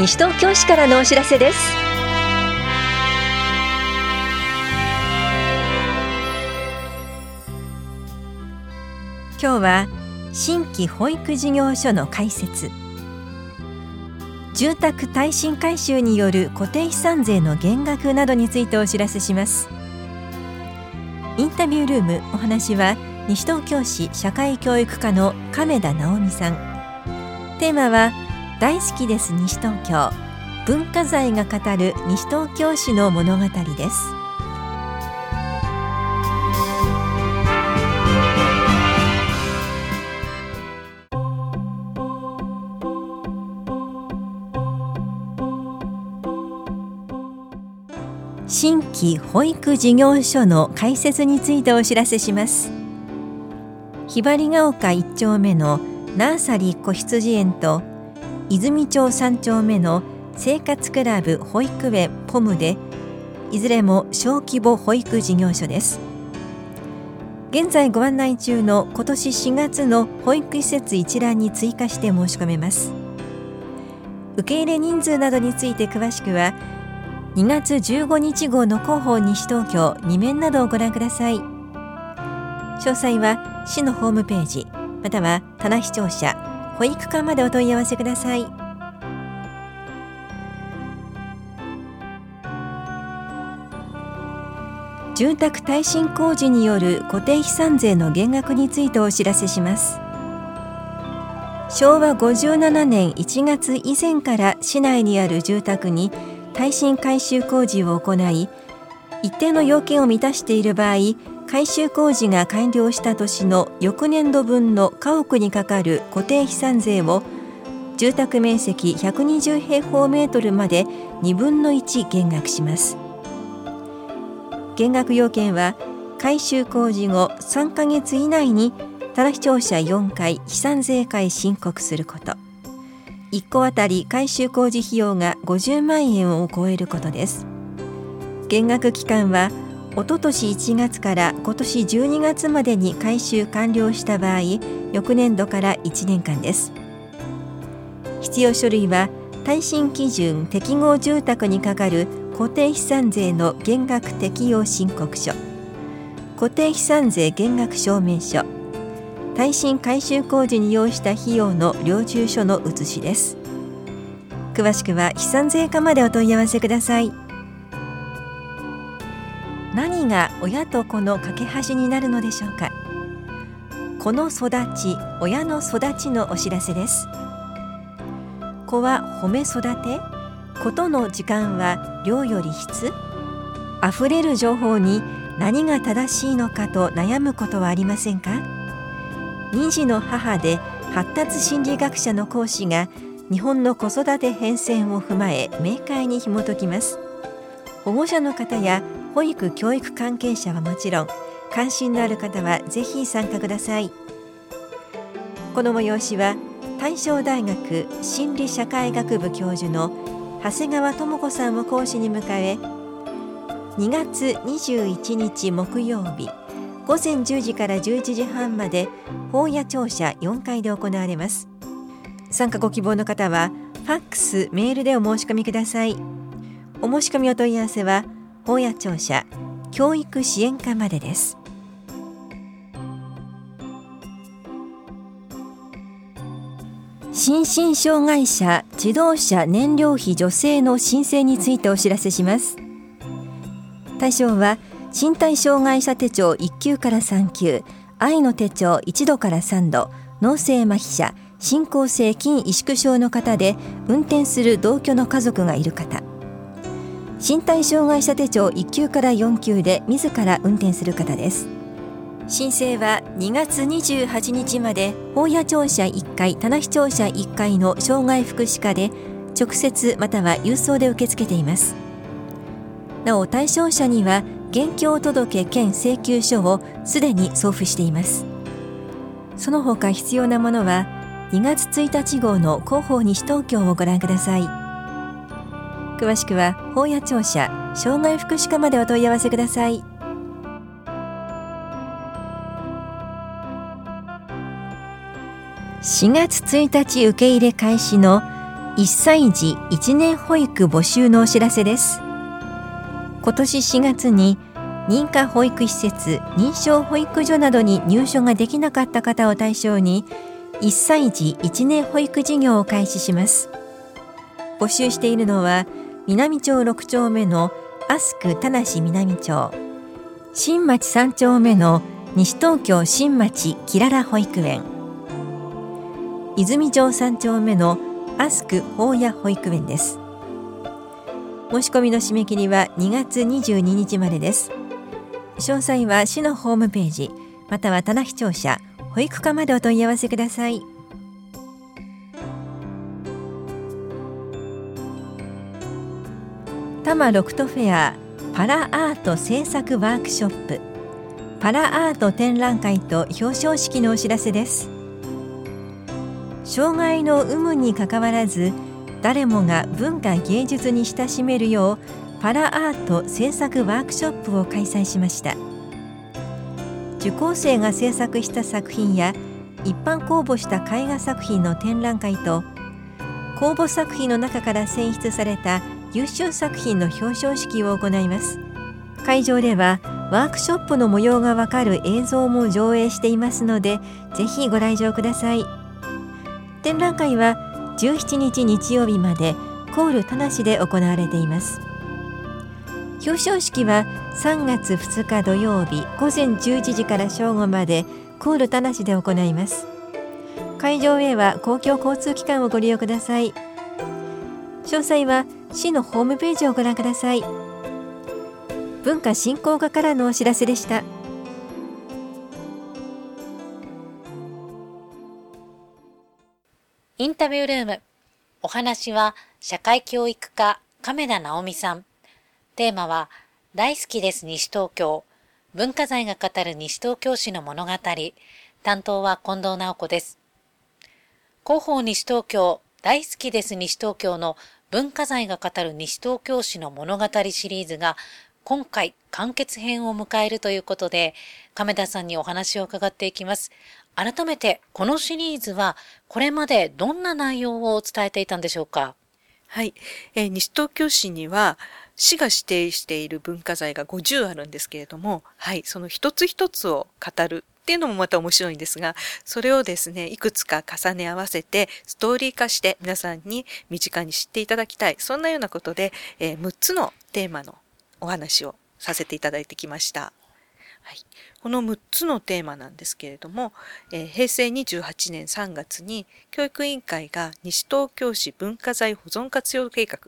西東京市からのお知らせです。今日は新規保育事業所の開設。住宅耐震改修による固定資産税の減額などについてお知らせします。インタビュールームお話は西東京市社会教育課の亀田直美さん。テーマは大好きです西東京。文化財が語る西東京市の物語です。新規保育事業所の開設についてお知らせします。ひばりが丘1丁目のナーサリー子羊園と泉町3丁目の生活クラブ保育園ポムでいずれも小規模保育事業所です。現在ご案内中の今年4月の保育施設一覧に追加して申し込めます。受け入れ人数などについて詳しくは2月15日号の広報西東京2面などをご覧ください。詳細は市のホームページまたは棚視聴者保育課までお問い合わせください。住宅耐震工事による固定資産税の減額についてお知らせします。昭和57年1月以前から市内にある住宅に耐震改修工事を行い一定の要件を満たしている場合改修工事が完了した年の翌年度分の家屋にかかる固定資産税を住宅面積120平方メートルまで2分の1減額します。減額要件は改修工事後3ヶ月以内にただ視聴者4回資産税会申告すること。1戸あたり改修工事費用が50万円を超えることです。減額期間はおととし1月から今年12月までに改修完了した場合翌年度から1年間です。必要書類は耐震基準適合住宅にかかる固定資産税の減額適用申告書固定資産税減額証明書耐震改修工事に要した費用の領収書の写しです。詳しくは資産税課までお問い合わせください。が親と子の架け橋になるのでしょうか。子の育ち親の育ちのお知らせです。子は褒め育て子との時間は量より質。あふれる情報に何が正しいのかと悩むことはありませんか。2児の母で発達心理学者の講師が日本の子育て変遷を踏まえ明快に紐解きます。保護者の方や保育教育関係者はもちろん関心のある方はぜひ参加ください。この催しは大正大学心理社会学部教授の長谷川智子さんを講師に迎え2月21日木曜日午前10時から11時半まで法屋庁舎4階で行われます。参加ご希望の方はファックスメールでお申し込みください。お申し込みお問い合わせは法屋庁舎教育支援課までです。心身障害者自動車燃料費助成の申請についてお知らせします。対象は身体障害者手帳1級から3級愛の手帳1度から3度脳性麻痺者進行性筋萎縮症の方で運転する同居の家族がいる方。身体障害者手帳1級から4級で自ら運転する方です。申請は2月28日まで法屋庁舎1階棚視庁舎1階の障害福祉課で直接または郵送で受け付けています。なお対象者には現況届兼請求書をすでに送付しています。その他必要なものは2月1日号の広報西東京をご覧ください。詳しくは法屋庁舎障害福祉課までお問い合わせください。4月1日受け入れ開始の1歳児1年保育募集のお知らせです。今年4月に認可保育施設認証保育所などに入所ができなかった方を対象に1歳児1年保育事業を開始します。募集しているのは南町6丁目のアスク田無南町新町3丁目の西東京新町きらら保育園。泉町3丁目のアスク法屋保育園です。申し込みの締め切りは2月22日までです。詳細は市のホームページまたは棚視聴者保育課までお問い合わせください。多摩ロクトフェアパラアート制作ワークショップ。パラアート展覧会と表彰式のお知らせです。障害の有無にかかわらず誰もが文化芸術に親しめるようパラアート制作ワークショップを開催しました。受講生が制作した作品や一般公募した絵画作品の展覧会と公募作品の中から選出された優秀作品の表彰式を行います。会場ではワークショップの模様がわかる映像も上映していますのでぜひご来場ください。展覧会は17日日曜日までコール田無で行われています。表彰式は3月2日土曜日午前11時から正午までコール田無で行います。会場へは公共交通機関をご利用ください。詳細は市のホームページをご覧ください文化振興課からのお知らせでしたインタビュールームお話は社会教育課亀田直美さんテーマは、大好きです西東京。文化財が語る西東京市の物語。担当は近藤直子です。広報西東京、大好きです西東京の文化財が語る西東京市の物語シリーズが今回完結編を迎えるということで、亀田さんにお話を伺っていきます。改めて、このシリーズはこれまでどんな内容を伝えていたんでしょうか？はい、えー、西東京市には市が指定している文化財が50あるんですけれども、はい、その一つ一つを語るっていうのもまた面白いんですが、それをですね、いくつか重ね合わせてストーリー化して皆さんに身近に知っていただきたい。そんなようなことで、えー、6つのテーマのお話をさせていただいてきました。はい、この6つのテーマなんですけれども、えー、平成28年3月に教育委員会が西東京市文化財保存活用計画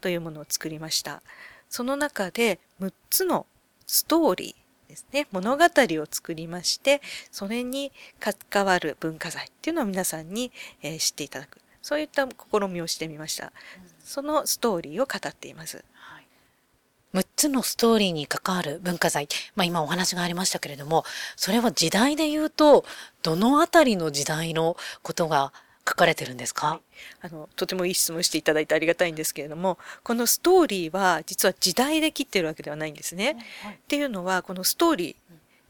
というものを作りました。その中で6つのストーリーですね、物語を作りまして、それに関わる文化財っていうのを皆さんに、えー、知っていただく。そういった試みをしてみました。そのストーリーを語っています。6つのストーリーに関わる文化財。まあ今お話がありましたけれども、それは時代で言うと、どのあたりの時代のことが書かれてるんですか、あのとてもいい質問していただいてありがたいんですけれどもこのストーリーは実は時代で切ってるわけではないんですね。はい、っていうのはこのストーリ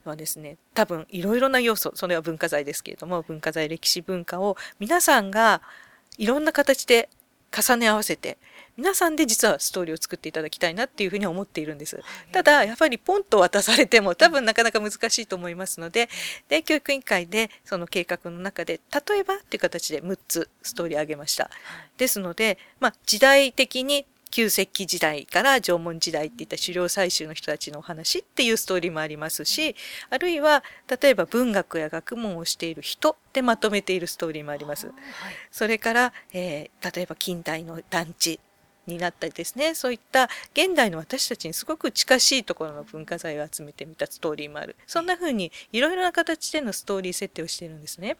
ーはですね多分いろいろな要素それは文化財ですけれども文化財歴史文化を皆さんがいろんな形で重ね合わせて皆さんで実はストーリーを作っていただきたいなっていうふうに思っているんです。ただ、やっぱりポンと渡されても多分なかなか難しいと思いますので、で、教育委員会でその計画の中で、例えばっていう形で6つストーリー上げました。ですので、まあ、時代的に旧石器時代から縄文時代っていった狩猟採集の人たちのお話っていうストーリーもありますし、あるいは例えば文学や学問をしている人でまとめているストーリーもあります。それから、えー、例えば近代の団地になったりですねそういった現代の私たちにすごく近しいところの文化財を集めてみたストーリーもあるそんな風にいろいろな形でのストーリー設定をしているんですね。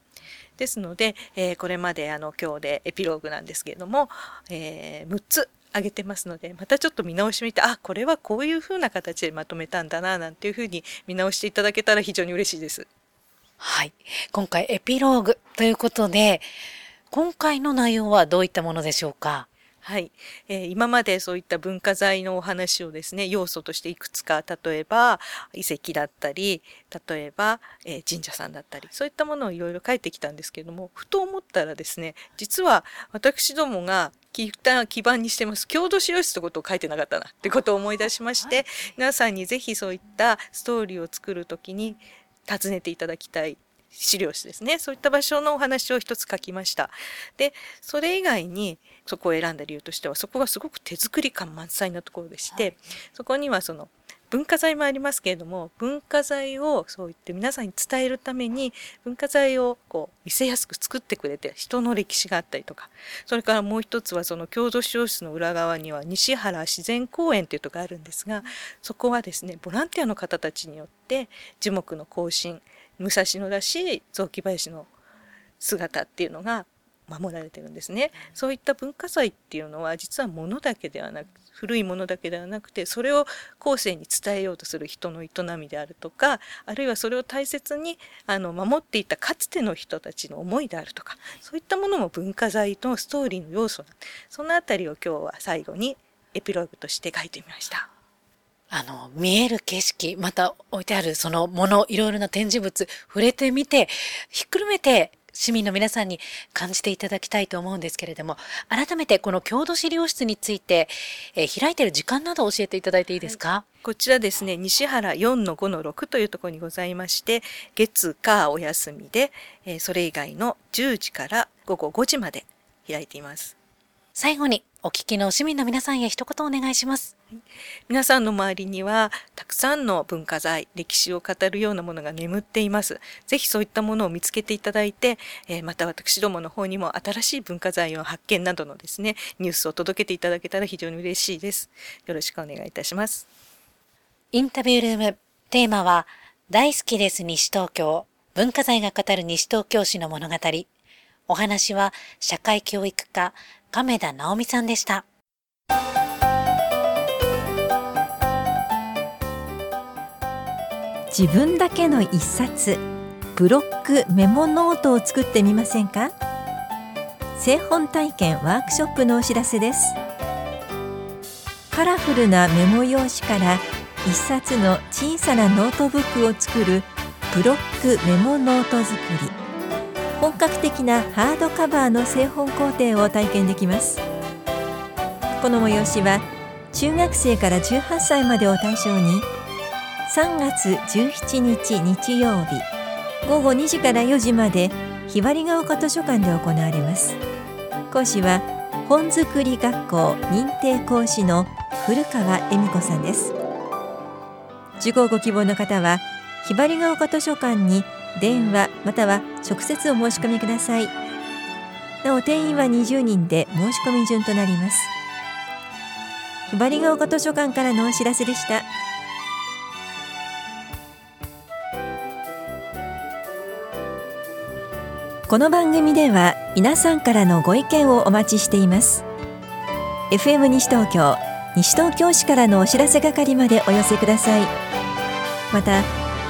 ですので、えー、これまであの今日でエピローグなんですけれども、えー、6つ上げてますのでまたちょっと見直してみてあこれはこういうふうな形でまとめたんだななんていうふうに見直していただけたら非常に嬉しいです。はい今回エピローグということで今回の内容はどういったものでしょうか？はい、えー、今までそういった文化財のお話をですね要素としていくつか例えば遺跡だったり例えば、えー、神社さんだったりそういったものをいろいろ書いてきたんですけれどもふと思ったらですね実は私どもが基盤にしてます郷土資料室ってことを書いてなかったなってことを思い出しまして、皆さんにぜひそういったストーリーを作る時に訪ねていただきたい資料室ですね。そういった場所のお話を一つ書きました。で、それ以外にそこを選んだ理由としては、そこがすごく手作り感満載なところでして、はい、そこにはその文化財もありますけれども、文化財をそう言って皆さんに伝えるために、文化財をこう見せやすく作ってくれて、人の歴史があったりとか、それからもう一つはその郷土資料室の裏側には西原自然公園というとこがあるんですが、そこはですね、ボランティアの方たちによって樹木の更新、武蔵野だし雑木林の姿っていうのが守られてるんですね。そういった文化財っていうのは実は物だけではなく古いものだけではなくてそれを後世に伝えようとする人の営みであるとかあるいはそれを大切にあの守っていたかつての人たちの思いであるとかそういったものも文化財のストーリーの要素そのあたりを今日は最後にエピローグとして書いてみました。あの、見える景色、また置いてあるそのもの、いろいろな展示物、触れてみて、ひっくるめて市民の皆さんに感じていただきたいと思うんですけれども、改めてこの郷土資料室について、えー、開いている時間など教えていただいていいですか、はい、こちらですね、西原4の5の6というところにございまして、月、火、お休みで、えー、それ以外の10時から午後5時まで開いています。最後にお聞きの市民の皆さんへ一言お願いします。皆さんの周りにはたくさんの文化財、歴史を語るようなものが眠っています。ぜひそういったものを見つけていただいて、えー、また私どもの方にも新しい文化財の発見などのですね、ニュースを届けていただけたら非常に嬉しいです。よろしくお願いいたします。インタビュールーム、テーマは、大好きです西東京、文化財が語る西東京市の物語。お話は社会教育課亀田直美さんでした。自分だけの一冊ブロックメモノートを作ってみませんか？製本体験ワークショップのお知らせです。カラフルなメモ用紙から一冊の小さなノートブックを作るブロックメモノート作り。本格的なハードカバーの製本工程を体験できます。この催しは中学生から18歳までを対象に3月17日日曜日午後2時から4時までひばりが丘図書館で行われます。講師は本作り学校認定講師の古川恵美子さんです。受講ご希望の方はひばりが丘図書館に電話または直接お申し込みください。なお定員は20人で申し込み順となります。ひばりが丘図書館からのお知らせでした。この番組では皆さんからのご意見をお待ちしています。FM 西東京西東京市からのお知らせ係までお寄せください。また